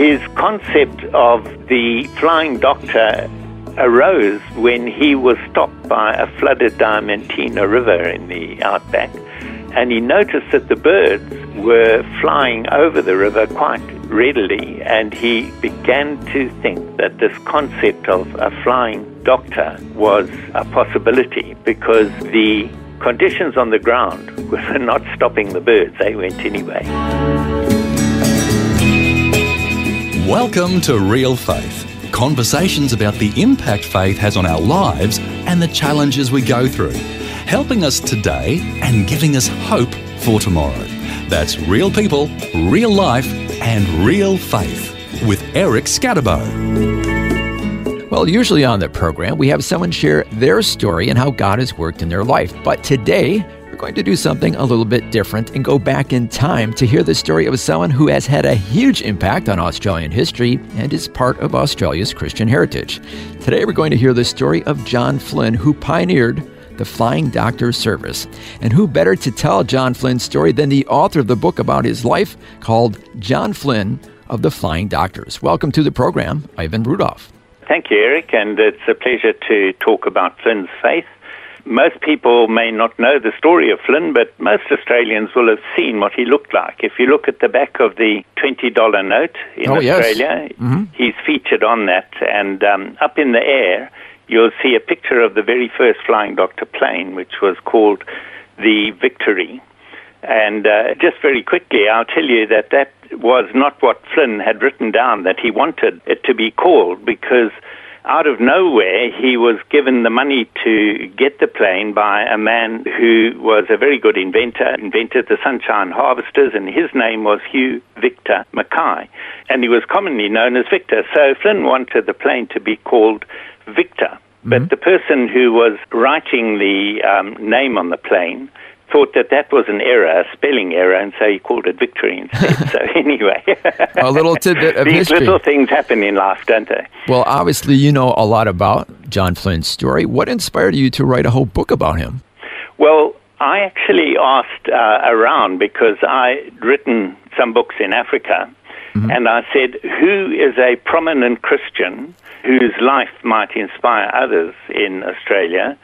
his concept of the flying doctor arose when he was stopped by a flooded Diamantina River in the outback, and he noticed that the birds were flying over the river quite readily, and he began to think that this concept of a flying doctor was a possibility because the conditions on the ground were not stopping the birds, they went anyway. Welcome to Real Faith conversations about the impact faith has on our lives and the challenges we go through, helping us today and giving us hope for tomorrow. That's real people, real life, and real faith with Eric Skattebo. Well, usually on the program, we have someone share their story and how God has worked in their life. But today, going to do something a little bit different and go back in time to hear the story of someone who has had a huge impact on Australian history and is part of Australia's Christian heritage. Today, we're going to hear the story of John Flynn, who pioneered the Flying Doctor Service. And who better to tell John Flynn's story than the author of the book about his life called John Flynn of the Flying Doctors? Welcome to the program, Ivan Rudolph. Thank you, Eric, and it's a pleasure to talk about Flynn's faith most people may not know the story of Flynn, but most Australians will have seen what he looked like. If you look at the back of the $20 note in oh, Australia, yes. mm-hmm. he's featured on that. And um, up in the air, you'll see a picture of the very first Flying Doctor plane, which was called the Victory. And uh, just very quickly, I'll tell you that that was not what Flynn had written down that he wanted it to be called because out of nowhere, he was given the money to get the plane by a man who was a very good inventor, invented the sunshine harvesters, and his name was Hugh Victor Mackay. And he was commonly known as Victor. So Flynn wanted the plane to be called Victor. But mm-hmm. the person who was writing the um, name on the plane thought that that was an error, a spelling error, and so he called it victory instead. so anyway, a little tidbit of These history. little things happen in life, don't they? Well, obviously, you know a lot about John Flynn's story. What inspired you to write a whole book about him? Well, I actually asked uh, around because I'd written some books in Africa, mm-hmm. and I said, who is a prominent Christian whose life might inspire others in Australia?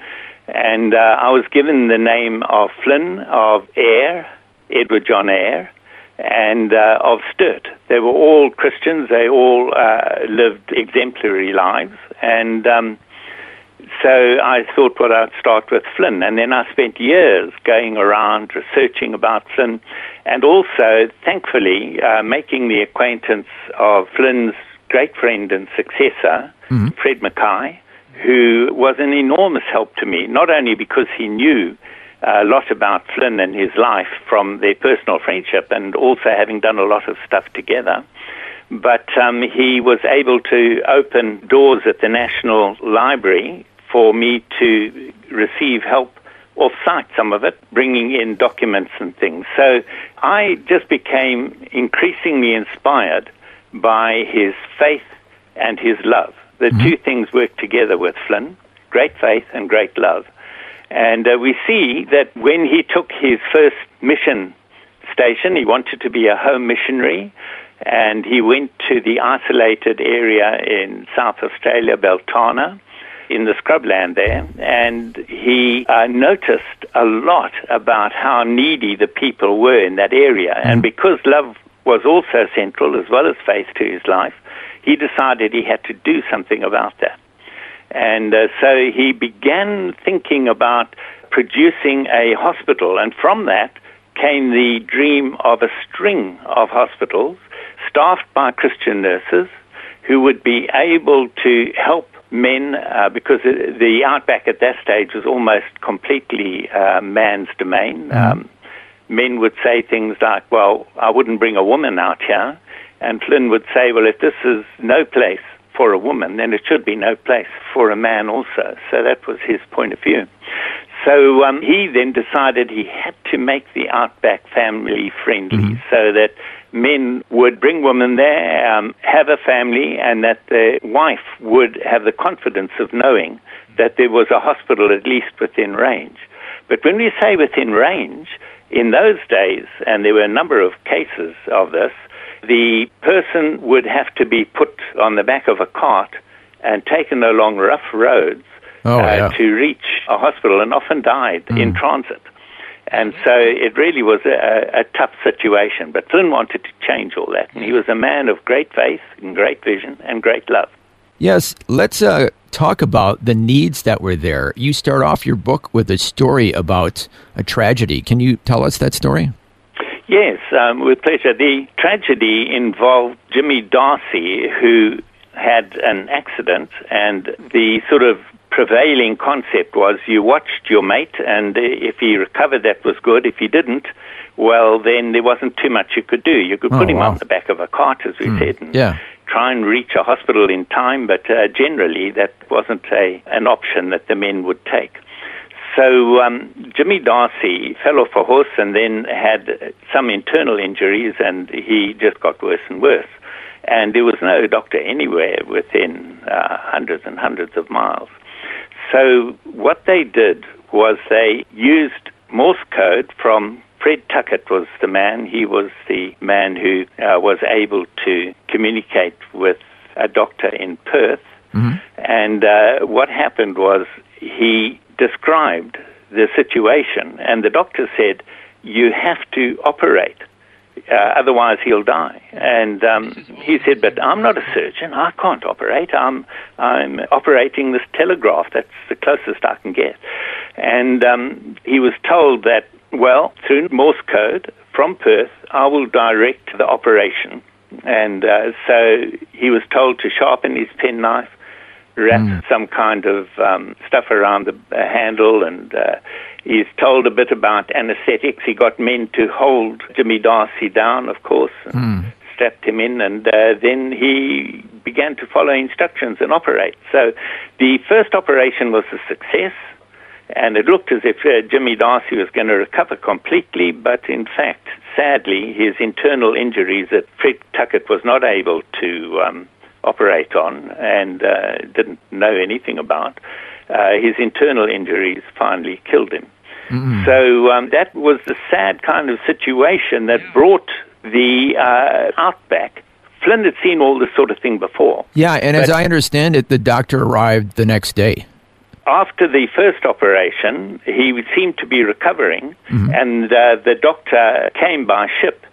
And uh, I was given the name of Flynn, of Eyre, Edward John Eyre, and uh, of Sturt. They were all Christians. They all uh, lived exemplary lives. And um, so I thought, well, I'd start with Flynn. And then I spent years going around researching about Flynn and also, thankfully, uh, making the acquaintance of Flynn's great friend and successor, mm-hmm. Fred McKay who was an enormous help to me, not only because he knew a lot about Flynn and his life from their personal friendship and also having done a lot of stuff together, but um, he was able to open doors at the National Library for me to receive help off site, some of it, bringing in documents and things. So I just became increasingly inspired by his faith and his love. The mm-hmm. two things work together with Flynn great faith and great love. And uh, we see that when he took his first mission station, he wanted to be a home missionary, and he went to the isolated area in South Australia, Beltana, in the scrubland there, and he uh, noticed a lot about how needy the people were in that area. Mm-hmm. And because love was also central, as well as faith, to his life, he decided he had to do something about that. And uh, so he began thinking about producing a hospital, and from that came the dream of a string of hospitals staffed by Christian nurses who would be able to help men uh, because the outback at that stage was almost completely uh, man's domain. Mm-hmm. Um, men would say things like, Well, I wouldn't bring a woman out here And Flynn would say, well, if this is no place for a woman, then it should be no place for a man also. So that was his point of view. So um, he then decided he had to make the Outback family friendly mm-hmm. so that men would bring women there, um, have a family, and that the wife would have the confidence of knowing that there was a hospital at least within range. But when we say within range, in those days, and there were a number of cases of this, the person would have to be put on the back of a cart and taken along rough roads oh, uh, yeah. to reach a hospital and often died mm. in transit. And so it really was a, a, tough situation. But Flynn wanted to change all that. And he was a man of great faith and great vision and great love. Yes, let's uh, talk about the needs that were there. You start off your book with a story about a tragedy. Can you tell us that story? Yes, um, with pleasure. The tragedy involved Jimmy Darcy, who had an accident, and the sort of prevailing concept was you watched your mate, and if he recovered, that was good. If he didn't, well, then there wasn't too much you could do. You could oh, put him wow. on the back of a cart, as we mm. said, and yeah try and reach a hospital in time, but uh, generally that wasn't a, an option that the men would take. So um, Jimmy Darcy fell off a horse and then had some internal injuries, and he just got worse and worse. And there was no doctor anywhere within uh, hundreds and hundreds of miles. So what they did was they used Morse code from Fred Tuckett was the man. He was the man who uh, was able to communicate with a doctor in Perth. Mm-hmm. And uh, what happened was he described the situation, and the doctor said, You have to operate. Uh, otherwise he'll die. And um, he said, "But I'm not a surgeon. I can't operate. I'm I'm operating this telegraph. That's the closest I can get." And um, he was told that well, through Morse code from Perth, I will direct the operation. And uh, so he was told to sharpen his penknife, mm. some kind of um, stuff around the uh, handle, and uh, he's told a bit about anesthetics. He got men to hold Jimmy Darcy down, of course, and mm. strapped him in, and uh, then he began to follow instructions and operate. So the first operation was a success and it looked as if uh, Jimmy Darcy was going to recover completely, but in fact, sadly, his internal injuries that Fred Tuckett was not able to um, operate on and uh, didn't know anything about, uh, his internal injuries finally killed him. Mm-hmm. So um, that was the sad kind of situation that brought the uh, outback. Flynn had seen all this sort of thing before. Yeah, and as I understand it, the doctor arrived the next day after the first operation, he seemed to be recovering, mm-hmm. and uh, the doctor came by ship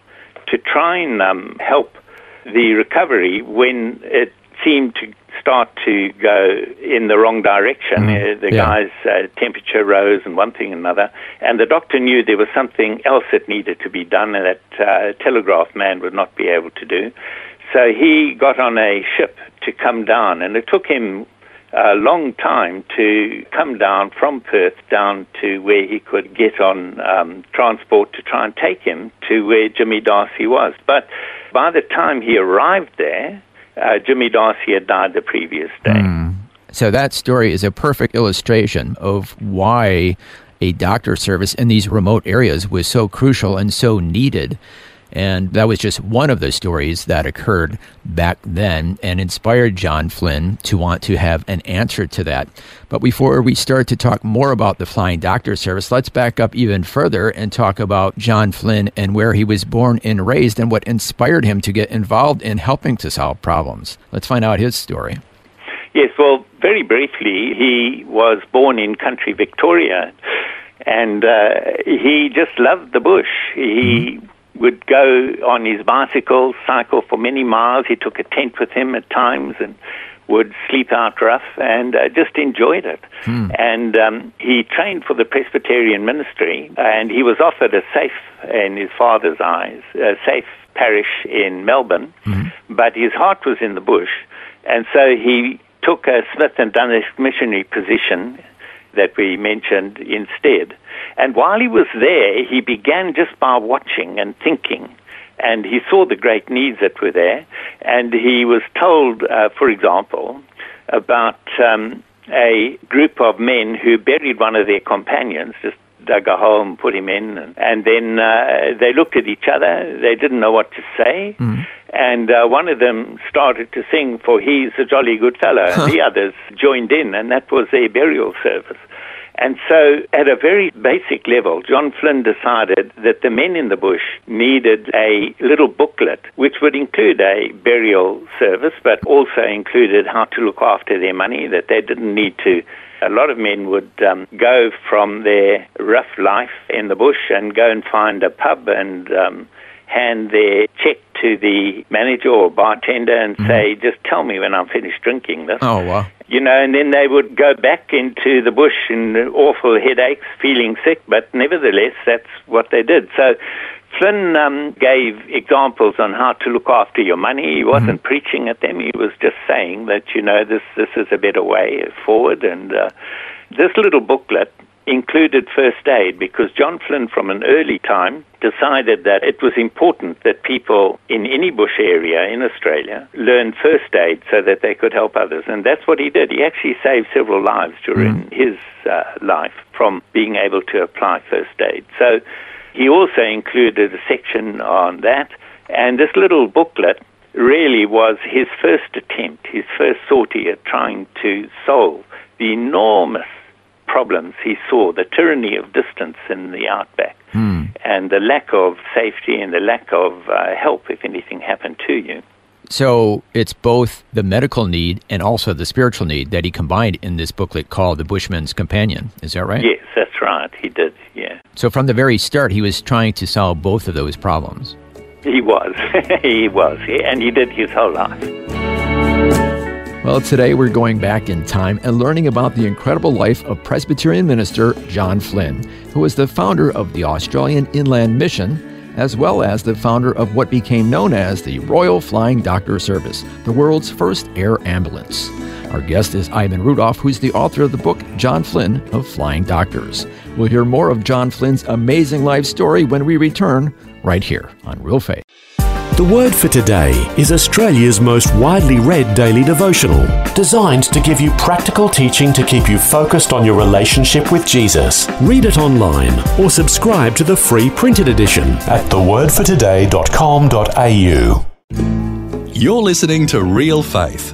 to try and um, help the recovery when it seemed to start to go in the wrong direction. Uh, the yeah. guy's uh, temperature rose and one thing and another, and the doctor knew there was something else that needed to be done and that uh, telegraph man would not be able to do. So he got on a ship to come down, and it took him a long time to come down from Perth down to where he could get on um, transport to try and take him to where Jimmy Darcy was. But by the time he arrived there, uh, Jimmy Darcy had died the previous day. Mm. So that story is a perfect illustration of why a doctor service in these remote areas was so crucial and so needed. And that was just one of the stories that occurred back then and inspired John Flynn to want to have an answer to that. But before we start to talk more about the Flying Doctor Service, let's back up even further and talk about John Flynn and where he was born and raised and what inspired him to get involved in helping to solve problems. Let's find out his story. Yes, well, very briefly, he was born in country Victoria and uh, he just loved the bush. He mm-hmm would go on his bicycle, cycle for many miles. He took a tent with him at times and would sleep out rough and uh, just enjoyed it. Hmm. And um, he trained for the Presbyterian ministry and he was offered a safe, in his father's eyes, a safe parish in Melbourne, hmm. but his heart was in the bush. And so he took a Smith and Dunesk missionary position that we mentioned instead. And while he was there, he began just by watching and thinking and he saw the great needs that were there, and he was told, uh, for example, about um, a group of men who buried one of their companions, just dug a hole and put him in, and, and then uh, they looked at each other. They didn't know what to say. Mm. And uh, one of them started to sing, For He's a Jolly Good Fellow. And the others joined in, and that was their burial service. And so, at a very basic level, John Flynn decided that the men in the bush needed a little booklet which would include a burial service, but also included how to look after their money, that they didn't need to. A lot of men would um, go from their rough life in the bush and go and find a pub and um, hand their check to the manager or bartender and mm-hmm. say, just tell me when I'm finished drinking this. Oh, wow. You know, and then they would go back into the bush in awful headaches, feeling sick, but nevertheless, that's what they did. So Flynn um, gave examples on how to look after your money. He wasn't mm-hmm. preaching at them. He was just saying that, you know, this, this is a better way forward. And uh, this little booklet included first aid because John Flynn, from an early time, decided that it was important that people in any bush area in Australia learn first aid so that they could help others. And that's what he did. He actually saved several lives during mm. his uh, life from being able to apply first aid. So he also included a section on that. And this little booklet really was his first attempt, his first sortie at trying to solve the enormous problems he saw the tyranny of distance in the outback hmm. and the lack of safety and the lack of uh, help if anything happened to you. So it's both the medical need and also the spiritual need that he combined in this booklet called The Bushman's Companion. Is that right? Yes, that's right. He did, yeah. So from the very start, he was trying to solve both of those problems. He was. he was. And he did his whole life. Well, today we're going back in time and learning about the incredible life of Presbyterian minister John Flynn, who was the founder of the Australian Inland Mission, as well as the founder of what became known as the Royal Flying Doctor Service, the world's first air ambulance. Our guest is Ivan Rudolph, who's the author of the book John Flynn of Flying Doctors. We'll hear more of John Flynn's amazing life story when we return right here on Real Faith. The Word for Today is Australia's most widely read daily devotional, designed to give you practical teaching to keep you focused on your relationship with Jesus. Read it online or subscribe to the free printed edition at thewordfortoday.com.au. You're listening to Real Faith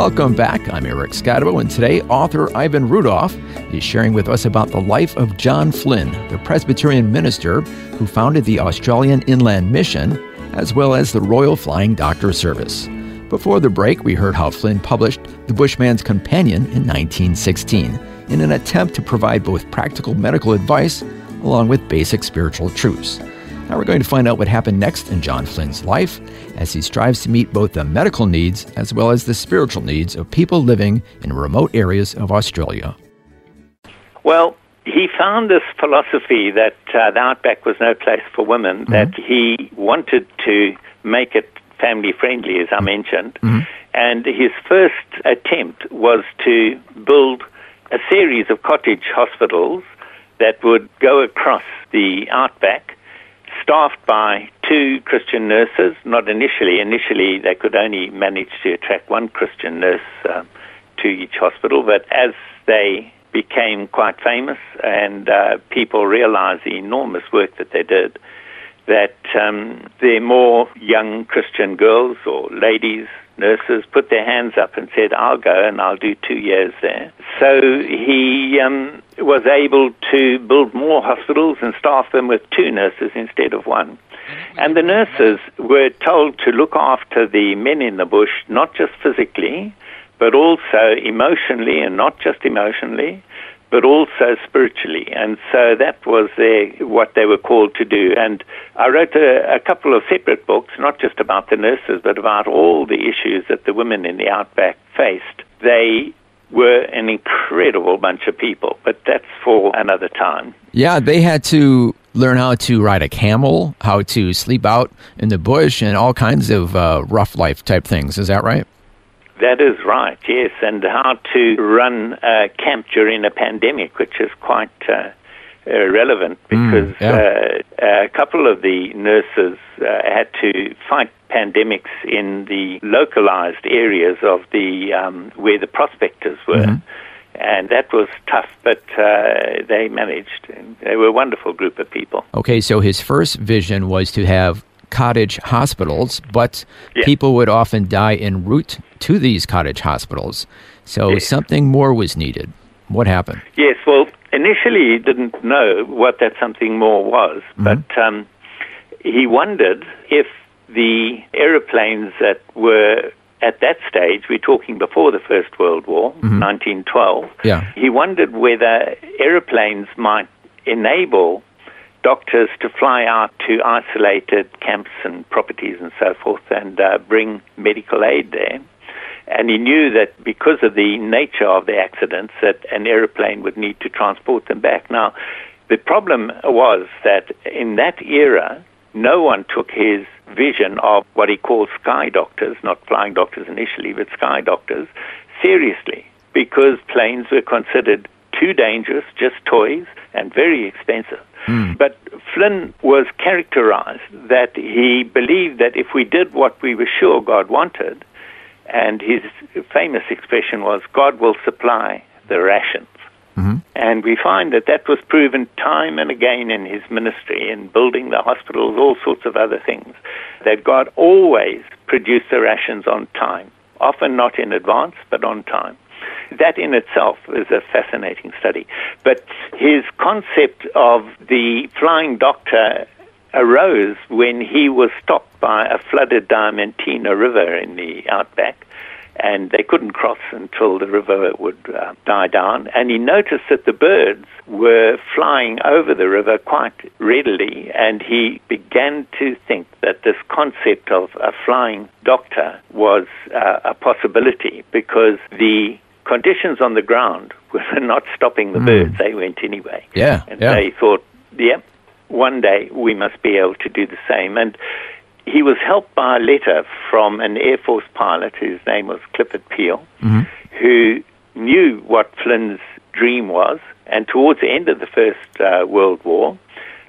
Welcome back. I'm Eric Skattebo, and today author Ivan Rudolph is sharing with us about the life of John Flynn, the Presbyterian minister who founded the Australian Inland Mission, as well as the Royal Flying Doctor Service. Before the break, we heard how Flynn published The Bushman's Companion in 1916 in an attempt to provide both practical medical advice along with basic spiritual truths. Now we're going to find out what happened next in John Flynn's life as he strives to meet both the medical needs as well as the spiritual needs of people living in remote areas of Australia. Well, he found this philosophy that uh, the outback was no place for women, mm-hmm. that he wanted to make it family friendly, as I mentioned. Mm-hmm. And his first attempt was to build a series of cottage hospitals that would go across the outback staffed by two Christian nurses, not initially. Initially, they could only manage to attract one Christian nurse um, to each hospital, but as they became quite famous and uh, people realized the enormous work that they did, that um, the more young Christian girls or ladies nurses put their hands up and said, I'll go and I'll do two years there. So he um, was able to build more hospitals and staff them with two nurses instead of one. And the nurses were told to look after the men in the bush, not just physically, but also emotionally, and not just emotionally, but also spiritually. And so that was their, what they were called to do. And I wrote a, a couple of separate books, not just about the nurses, but about all the issues that the women in the outback faced. They were an incredible bunch of people, but that's for another time. Yeah, they had to learn how to ride a camel, how to sleep out in the bush, and all kinds of uh, rough life type things. Is that right? That is right, yes, and how to run a camp during a pandemic, which is quite uh, uh, relevant because Mm, yeah. uh, a couple of the nurses uh, had to fight pandemics in the localized areas of the um, where the prospectors were. Mm-hmm. And that was tough, but uh, they managed. They were a wonderful group of people. Okay, so his first vision was to have cottage hospitals, but Yeah. people would often die en route to these cottage hospitals. So Yes. something more was needed. What happened? Yes, well, initially he didn't know what that something more was, but um, he wondered if the aeroplanes that were at that stage, we're talking before the First World War, 1912, Yeah. he wondered whether aeroplanes might enable doctors to fly out to isolated camps and properties and so forth and uh, bring medical aid there. And he knew that because of the nature of the accidents, that an aeroplane would need to transport them back. Now, the problem was that in that era, no one took his vision of what he called sky doctors, not flying doctors initially, but sky doctors, seriously, because planes were considered too dangerous, just toys, and very expensive. Hmm. But Flynn was characterized that he believed that if we did what we were sure God wanted, and his famous expression was, God will supply the rations. Mm-hmm. And we find that that was proven time and again in his ministry, in building the hospitals, all sorts of other things, that God always produced the rations on time, often not in advance, but on time. That in itself is a fascinating study. But his concept of the flying doctor arose when he was stopped by a flooded Diamantina River in the outback and they couldn't cross until the river would uh, die down. And he noticed that the birds were flying over the river quite readily, and he began to think that this concept of a flying doctor was uh, a possibility because the conditions on the ground were not stopping the birds; they went anyway. Yeah, and yeah. they thought, "Yep, one day we must be able to do the same." And he was helped by a letter from an Air Force pilot whose name was Clifford Peel, who knew what Flynn's dream was. And towards the end of the First uh, World War,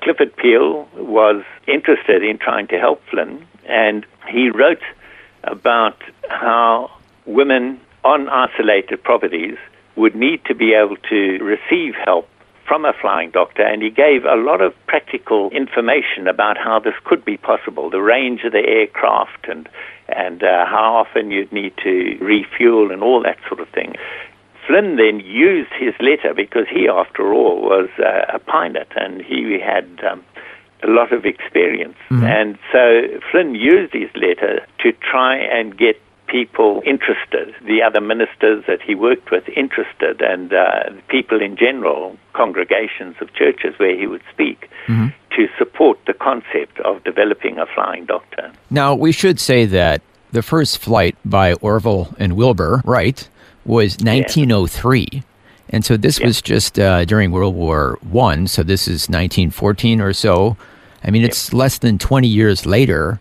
Clifford Peel was interested in trying to help Flynn, and he wrote about how women on isolated properties would need to be able to receive help from a flying doctor, and he gave a lot of practical information about how this could be possible, the range of the aircraft, and and uh, how often you'd need to refuel, and all that sort of thing. Flynn then used his letter because he, after all, was uh, a pilot and he had um, a lot of experience. And so Flynn used his letter to try and get people interested, the other ministers that he worked with interested, and uh, people in general, congregations of churches where he would speak, to support the concept of developing a flying doctor. Now, we should say that the first flight by Orville and Wilbur Wright was 1903. And so this was just uh, during World War One. So this is 1914 or so. I mean, it's less than 20 years later.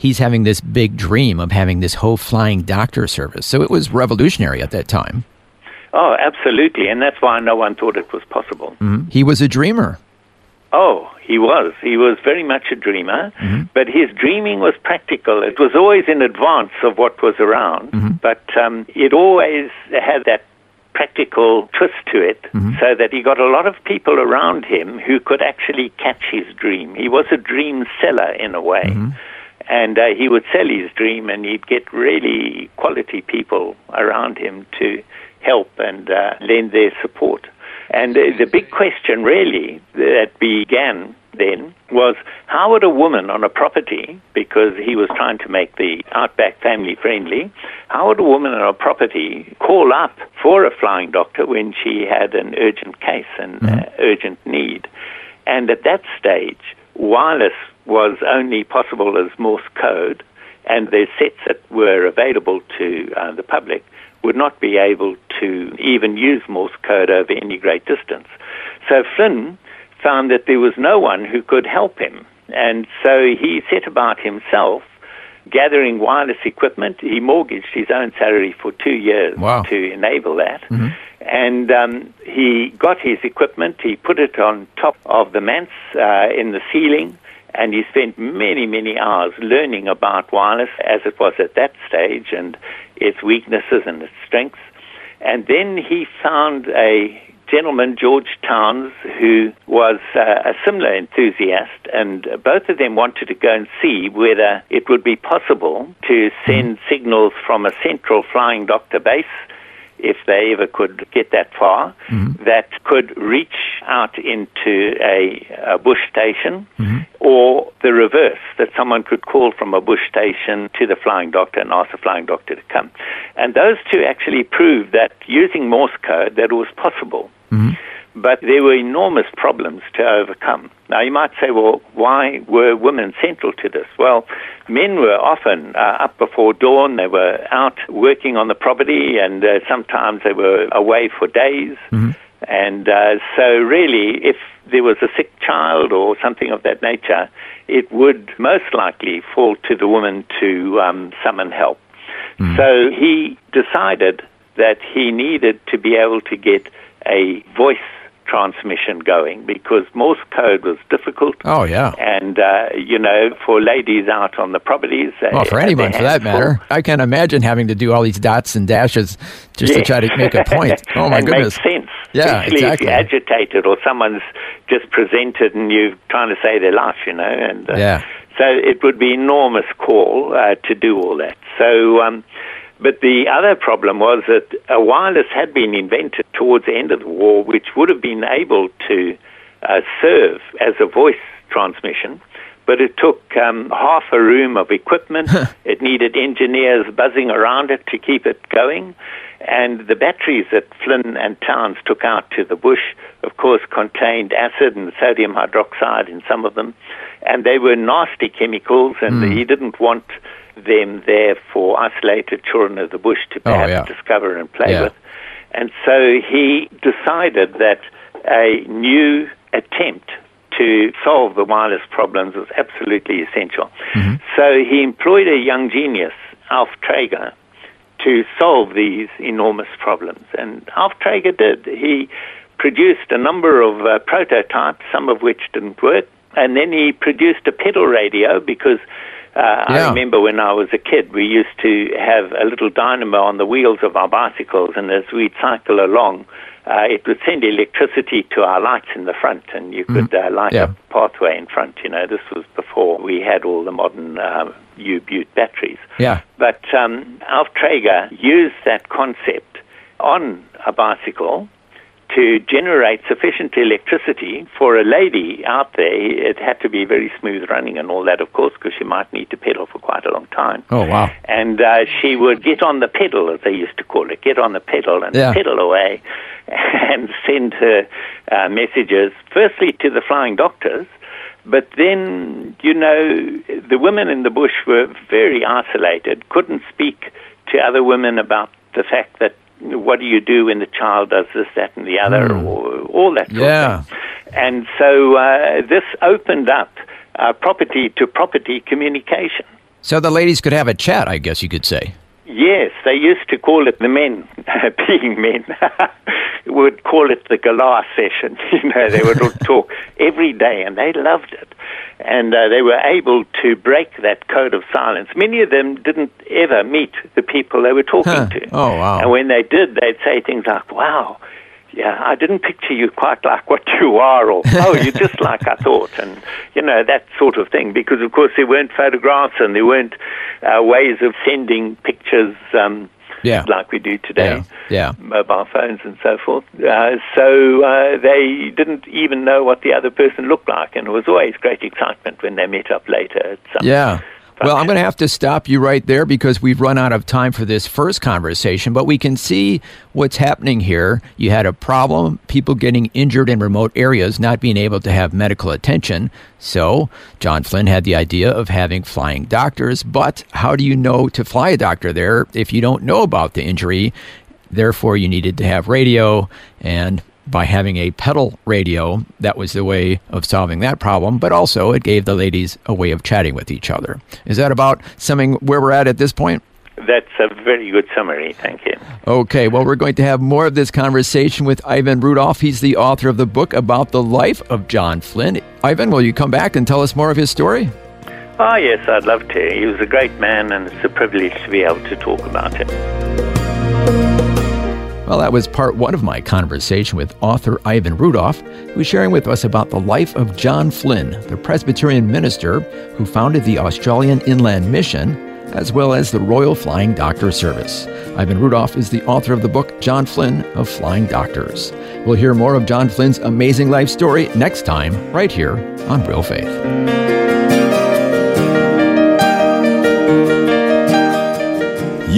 He's having this big dream of having this whole flying doctor service. So it was revolutionary at that time. Oh, absolutely, and that's why no one thought it was possible. Mm-hmm. He was a dreamer. Oh, he was. He was very much a dreamer, mm-hmm. but his dreaming was practical. It was always in advance of what was around, mm-hmm. but um, it always had that practical twist to it so that he got a lot of people around him who could actually catch his dream. He was a dream seller in a way. And uh, he would sell his dream, and he'd get really quality people around him to help and uh, lend their support. And uh, the big question, really, that began then was how would a woman on a property, because he was trying to make the outback family friendly, how would a woman on a property call up for a flying doctor when she had an urgent case and uh, urgent need? And at that stage, wireless was only possible as Morse code, and the sets that were available to uh, the public would not be able to even use Morse code over any great distance. So Flynn found that there was no one who could help him. And so he set about himself gathering wireless equipment. He mortgaged his own salary for two years Wow. to enable that. And um, he got his equipment, he put it on top of the manse uh, in the ceiling, and he spent many, many hours learning about wireless as it was at that stage and its weaknesses and its strengths. And then he found a gentleman, George Towns, who was uh, a similar enthusiast, and both of them wanted to go and see whether it would be possible to send signals from a central flying doctor base if they ever could get that far, mm-hmm. that could reach out into a, a bush station, mm-hmm. or the reverse, that someone could call from a bush station to the flying doctor and ask the flying doctor to come. And those two actually proved that using Morse code, that it was possible. Mm-hmm. But there were enormous problems to overcome. Now, you might say, well, why were women central to this? Well, men were often uh, up before dawn. They were out working on the property, and uh, sometimes they were away for days. And uh, so, really, if there was a sick child or something of that nature, it would most likely fall to the woman to um, summon help. So he decided that he needed to be able to get a voice transmission going because Morse code was difficult. Oh, yeah. And, uh, you know, for ladies out on the properties. they Well, for anyone, for that hands full. matter. I can't imagine having to do all these dots and dashes just to try to make a point. Oh, my goodness. makes sense. Yeah, Especially exactly. if you're agitated or someone's just presented and you're trying to say their life, you know. And uh, Yeah. So it would be enormous call uh, to do all that. So, um, but the other problem was that a wireless had been invented towards the end of the war, which would have been able to uh, serve as a voice transmission. But it took um, half a room of equipment. it needed engineers buzzing around it to keep it going. And the batteries that Flynn and Towns took out to the bush, of course, contained acid and sodium hydroxide in some of them. And they were nasty chemicals, and he didn't want them there for isolated children of the bush to Oh, perhaps yeah. discover and play Yeah. with. And so he decided that a new attempt to solve the wireless problems was absolutely essential. So he employed a young genius, Alf Traeger, to solve these enormous problems. And Alf Traeger did. He produced a number of uh, prototypes, some of which didn't work. And then he produced a pedal radio because uh, I remember when I was a kid, we used to have a little dynamo on the wheels of our bicycles, and as we'd cycle along, uh, it would send electricity to our lights in the front, and you could uh, light Yeah. up a pathway in front. You know, this was before we had all the modern uh, U-Butte batteries. Yeah. But um, Alf Traeger used that concept on a bicycle to generate sufficient electricity for a lady out there. It had to be very smooth running and all that, of course, because she might need to pedal for quite a long time. Oh, wow. And uh, she would get on the pedal, as they used to call it, get on the pedal and Yeah. pedal away and send her uh, messages, firstly to the flying doctors, but then, you know, the women in the bush were very isolated, couldn't speak to other women about the fact that what do you do when the child does this, that, and the other, or all that sort Yeah. of thing. And so uh, this opened up uh, property to property communication. So the ladies could have a chat, I guess you could say. Yes, they used to call it the men, being men, would call it the galah session. You know, they would all talk every day, and they loved it. And uh, they were able to break that code of silence. Many of them didn't ever meet the people they were talking Huh. to. Oh, wow. And when they did, they'd say things like, wow, yeah, I didn't picture you quite like what you are, or, oh, you're just like I thought, and, you know, that sort of thing. Because, of course, there weren't photographs and there weren't uh, ways of sending pictures um, yeah. like we do today, yeah. yeah. mobile phones and so forth. Uh, so uh, they didn't even know what the other person looked like, and it was always great excitement when they met up later. At some yeah. Well, I'm going to have to stop you right there because we've run out of time for this first conversation, but we can see what's happening here. You had a problem, people getting injured in remote areas, not being able to have medical attention. So, John Flynn had the idea of having flying doctors, but how do you know to fly a doctor there if you don't know about the injury? Therefore, you needed to have radio and by having a pedal radio. That was the way of solving that problem, but also it gave the ladies a way of chatting with each other. Is that about summing where we're at at this point? That's a very good summary. Thank you. Okay, well, we're going to have more of this conversation with Ivan Rudolph. He's the author of the book about the life of John Flynn. Ivan, will you come back and tell us more of his story? Ah, oh, yes, I'd love to. He was a great man, and it's a privilege to be able to talk about him. Well, that was part one of my conversation with author Ivan Rudolph, who's sharing with us about the life of John Flynn, the Presbyterian minister who founded the Australian Inland Mission, as well as the Royal Flying Doctor Service. Ivan Rudolph is the author of the book John Flynn of Flying Doctors. We'll hear more of John Flynn's amazing life story next time, right here on Real Faith.